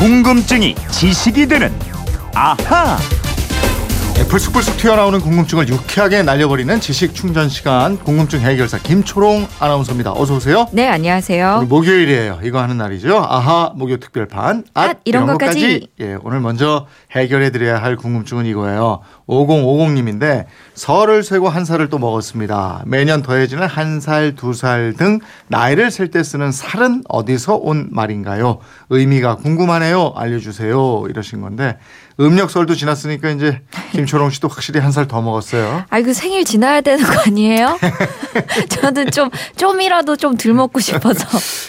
궁금증이 지식이 되는 아하. 네, 불쑥불쑥 튀어나오는 궁금증을 유쾌하게 날려버리는 지식 충전 시간 궁금증 해결사 김초롱 아나운서입니다. 어서 오세요. 네, 안녕하세요. 오늘 목요일이에요. 이거 하는 날이죠. 아하 목요 특별판. 앗, 이런 것까지. 예, 오늘 먼저 해결해 드려야 할 궁금증은 이거예요. 5050님인데 설을 쇠고 한 살을 또 먹었습니다. 매년 더해지는 한 살, 두 살 등 나이를 셀 때 쓰는 살은 어디서 온 말인가요? 의미가 궁금하네요. 알려주세요. 이러신 건데 음력설도 지났으니까 이제 김초롱 씨도 확실히 한 살 더 먹었어요. 아이 그 생일 지나야 되는 거 아니에요? 저는 좀 좀이라도 좀 덜 먹고 싶어서.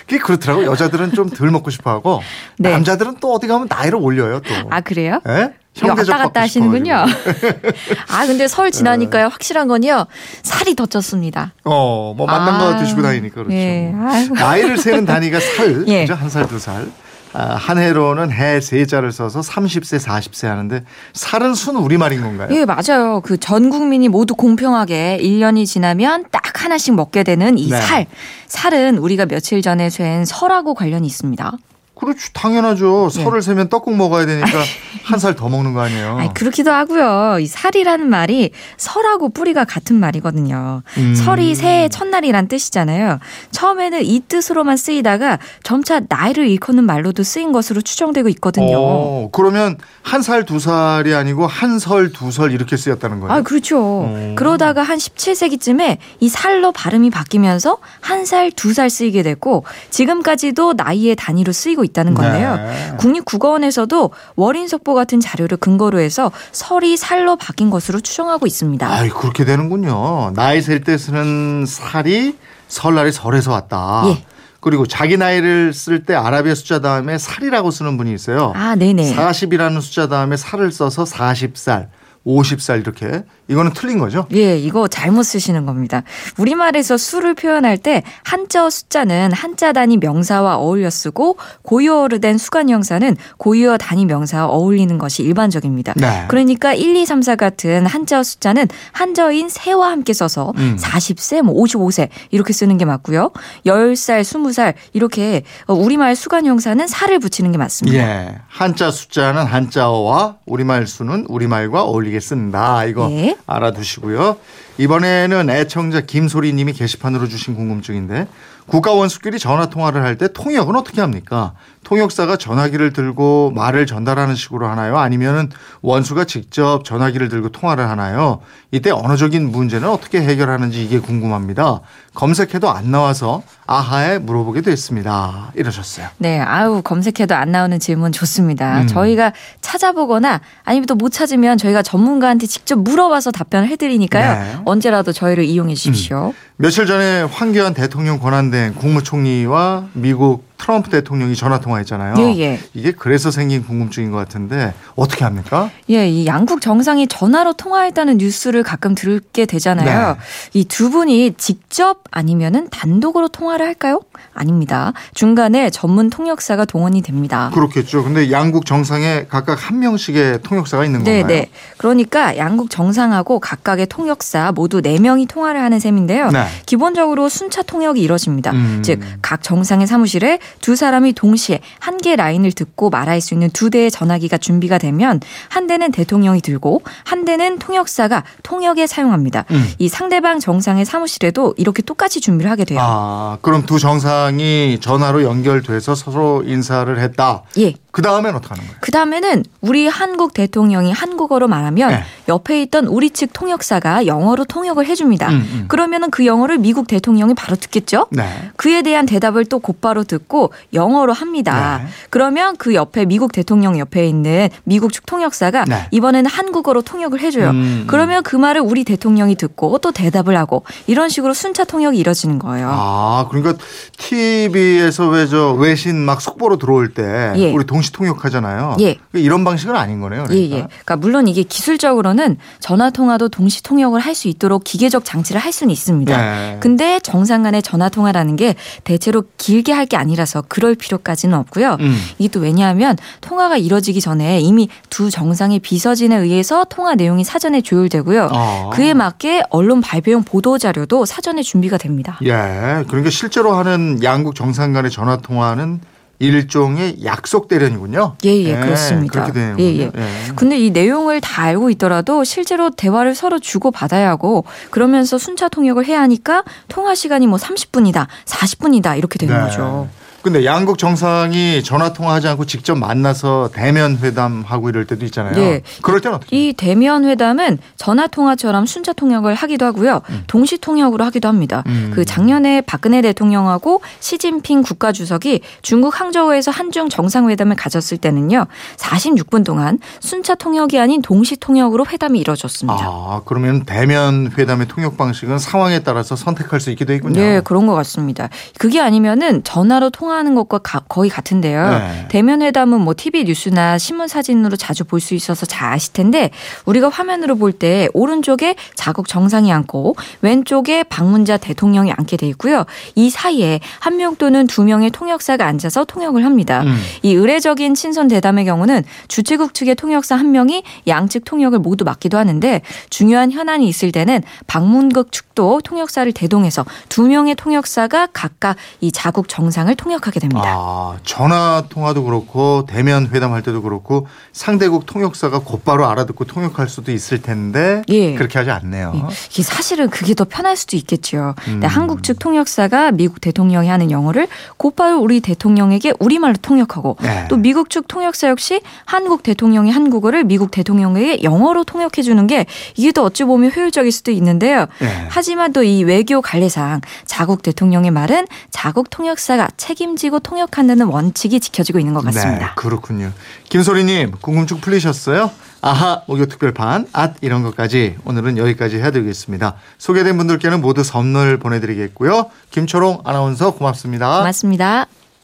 그게 그렇더라고. 여자들은 좀 덜 먹고 싶어 하고 네. 남자들은 또 어디 가면 나이를 올려요, 또. 아 그래요? 예? 형대접 왔다 갔다 하시는군요. 아 근데 설 지나니까요 확실한 건요 살이 더 쪘습니다. 어, 뭐 만난 거 아, 드시고 다니니까 그렇죠. 예. 나이를 세는 단위가 살, 예. 그죠? 한 살, 두 살. 아, 한 해로는 해 세 자를 써서 30세, 40세 하는데 살은 순 우리말인 건가요? 예 맞아요. 그 전 국민이 모두 공평하게 1년이 지나면 딱 하나씩 먹게 되는 이 네. 살. 살은 우리가 며칠 전에 쇠인 설하고 관련이 있습니다. 그렇죠. 당연하죠. 예. 설을 세면 떡국 먹어야 되니까 한 살 더 먹는 거 아니에요? 아니, 그렇기도 하고요. 이 살이라는 말이 설하고 뿌리가 같은 말이거든요. 음. 설이 새해 첫날이란 뜻이잖아요. 처음에는 이 뜻으로만 쓰이다가 점차 나이를 일컫는 말로도 쓰인 것으로 추정되고 있거든요. 어, 그러면 한 살, 두 살이 아니고 한 설, 두 설 이렇게 쓰였다는 거예요? 아, 그렇죠. 음. 그러다가 한 17세기쯤에 이 살로 발음이 바뀌면서 한 살, 두 살 쓰이게 됐고 지금까지도 나이의 단위로 쓰이고 있 다는 건데요. 네. 국립국어원에서도 월인석보 같은 자료를 근거로 해서 설이 살로 바뀐 것으로 추정하고 있습니다. 아이, 그렇게 되는군요. 나이 셀 때 쓰는 살이 설날이 설에서 왔다. 예. 그리고 자기 나이를 쓸 때 아라비아 숫자 다음에 살이라고 쓰는 분이 있어요. 아, 네네. 40이라는 숫자 다음에 살을 써서 40살, 50살 이렇게. 이거는 틀린 거죠? 예, 이거 잘못 쓰시는 겁니다. 우리말에서 수를 표현할 때 한자어 숫자는 한자 단위 명사와 어울려 쓰고 고유어로 된 수간 형사는 고유어 단위 명사와 어울리는 것이 일반적입니다. 네. 그러니까 1, 2, 3, 4 같은 한자어 숫자는 한자어인 세와 함께 써서 음. 40세, 뭐 55세 이렇게 쓰는 게 맞고요. 10살, 20살 이렇게 어, 우리말 수간 형사는 살을 붙이는 게 맞습니다. 예. 한자 숫자는 한자어와 우리말 수는 우리말과 어울리 게 쓴다. 이거 예. 알아두시고요. 이번에는 애청자 김소리 님이 게시판으로 주신 궁금증인데 국가 원수끼리 전화 통화를 할 때 통역은 어떻게 합니까? 통역사가 전화기를 들고 말을 전달하는 식으로 하나요? 아니면은 원수가 직접 전화기를 들고 통화를 하나요? 이때 언어적인 문제는 어떻게 해결하는지 이게 궁금합니다. 검색해도 안 나와서 아하에 물어보게 됐습니다. 이러셨어요. 네, 아우 검색해도 안 나오는 질문 좋습니다. 음. 저희가 찾아보거나 아니면 또 못 찾으면 저희가 전 문가한테 직접 물어봐서 답변을 해드리니까요. 네. 언제라도 저희를 이용해 주십시오. 며칠 전에 황교안 대통령 권한대행 국무총리와 미국 트럼프 대통령이 전화 통화했잖아요. 예, 예. 이게 그래서 생긴 궁금증인 것 같은데 어떻게 합니까? 예, 이 양국 정상이 전화로 통화했다는 뉴스를 가끔 들게 되잖아요. 네. 이두 분이 직접 아니면은 단독으로 통화를 할까요? 아닙니다. 중간에 전문 통역사가 동원이 됩니다. 그렇겠죠. 근데 양국 정상에 각각 한 명씩의 통역사가 있는 네, 건가요? 네. 그러니까 양국 정상하고 각각의 통역사 모두 네 명이 통화를 하는 셈인데요. 네. 기본적으로 순차 통역이 이뤄집니다. 음. 즉, 각 정상의 사무실에 두 사람이 동시에 한 개 라인을 듣고 말할 수 있는 두 대의 전화기가 준비가 되면 한 대는 대통령이 들고 한 대는 통역사가 통역에 사용합니다. 음. 이 상대방 정상의 사무실에도 이렇게 똑같이 준비를 하게 돼요. 아, 그럼 두 정상이 전화로 연결돼서 서로 인사를 했다. 예. 그 다음엔 어떻게 하는 거예요? 그 다음에는 우리 한국 대통령이 한국어로 말하면 네. 옆에 있던 우리 측 통역사가 영어로 통역을 해줍니다. 음, 음. 그러면은 그 영어 를 미국 대통령이 바로 듣겠죠? 네. 그에 대한 대답을 또 곧바로 듣고 영어로 합니다. 네. 그러면 그 옆에 미국 대통령 옆에 있는 미국 측 통역사가 네. 이번에는 한국어로 통역을 해줘요. 음. 그러면 그 말을 우리 대통령이 듣고 또 대답을 하고 이런 식으로 순차 통역이 이뤄지는 거예요. 아, 그러니까 TV에서 왜 저 외신 막 속보로 들어올 때 예. 우리 동시 통역하잖아요. 예. 이런 방식은 아닌 거네요. 예, 그러니까. 예. 그러니까 물론 이게 기술적으로는 전화 통화도 동시 통역을 할 수 있도록 기계적 장치를 할 수는 있습니다. 네. 근데 정상 간의 전화 통화라는 게 대체로 길게 할 게 아니라서 그럴 필요까지는 없고요. 음. 이게 또 왜냐하면 통화가 이뤄지기 전에 이미 두 정상의 비서진에 의해서 통화 내용이 사전에 조율되고요. 아. 그에 맞게 언론 발표용 보도 자료도 사전에 준비가 됩니다. 예. 그러니까 실제로 하는 양국 정상 간의 전화 통화는 일종의 약속 대련이군요. 예, 예, 그렇습니다. 그렇게 되는 예, 예. 근데 이 내용을 다 알고 있더라도 실제로 대화를 서로 주고 받아야 하고 그러면서 순차 통역을 해야 하니까 통화 시간이 뭐 30분이다, 40분이다 이렇게 되는 네. 거죠. 근데 양국 정상이 전화 통화하지 않고 직접 만나서 대면 회담하고 이럴 때도 있잖아요. 예. 그럴 때는 어떻게? 이 대면 회담은 전화 통화처럼 순차 통역을 하기도 하고요. 동시 통역으로 하기도 합니다. 음. 그 작년에 박근혜 대통령하고 시진핑 국가 주석이 중국 항저우에서 한중 정상회담을 가졌을 때는요. 46분 동안 순차 통역이 아닌 동시 통역으로 회담이 이뤄졌습니다. 아, 그러면 대면 회담의 통역 방식은 상황에 따라서 선택할 수 있게 돼 있군요. 네, 그런 것 같습니다. 그게 아니면은 전화로 통화 하는 것과 가- 거의 같은데요. 네. 대면 회담은 뭐 TV 뉴스나 신문 사진으로 자주 볼 수 있어서 잘 아실 텐데 우리가 화면으로 볼 때 오른쪽에 자국 정상이 앉고 왼쪽에 방문자 대통령이 앉게 돼 있고요. 이 사이에 한 명 또는 두 명의 통역사가 앉아서 통역을 합니다. 음. 이 의례적인 친선 대담의 경우는 주최국 측의 통역사 한 명이 양측 통역을 모두 맡기도 하는데 중요한 현안이 있을 때는 방문국 측도 통역사를 대동해서 두 명의 통역사가 각각 이 자국 정상을 통역 하게 됩니다. 아, 전화 통화도 그렇고 대면 회담할 때도 그렇고 상대국 통역사가 곧바로 알아듣고 통역할 수도 있을 텐데 예. 그렇게 하지 않네요. 예, 이게 사실은 그게 더 편할 수도 있겠죠. 음. 한국 측 통역사가 미국 대통령이 하는 영어를 곧바로 우리 대통령에게 우리말로 통역하고 네. 또 미국 측 통역사 역시 한국 대통령이 한국어를 미국 대통령에게 영어로 통역해 주는 게 이게 더 어찌 보면 효율적일 수도 있는데요. 네. 하지만 또 이 외교 관례상 자국 대통령의 말은 자국 통역사가 책임지고 통역한다는 원칙이 지켜지고 있는 것 같습니다. 네, 그렇군요. 김소리님 궁금증 풀리셨어요? 아하 목요 특별판 앗 이런 것까지 오늘은 여기까지 해드리겠습니다. 소개된 분들께는 모두 선물 보내드리겠고요. 김초롱 아나운서 고맙습니다. 고맙습니다.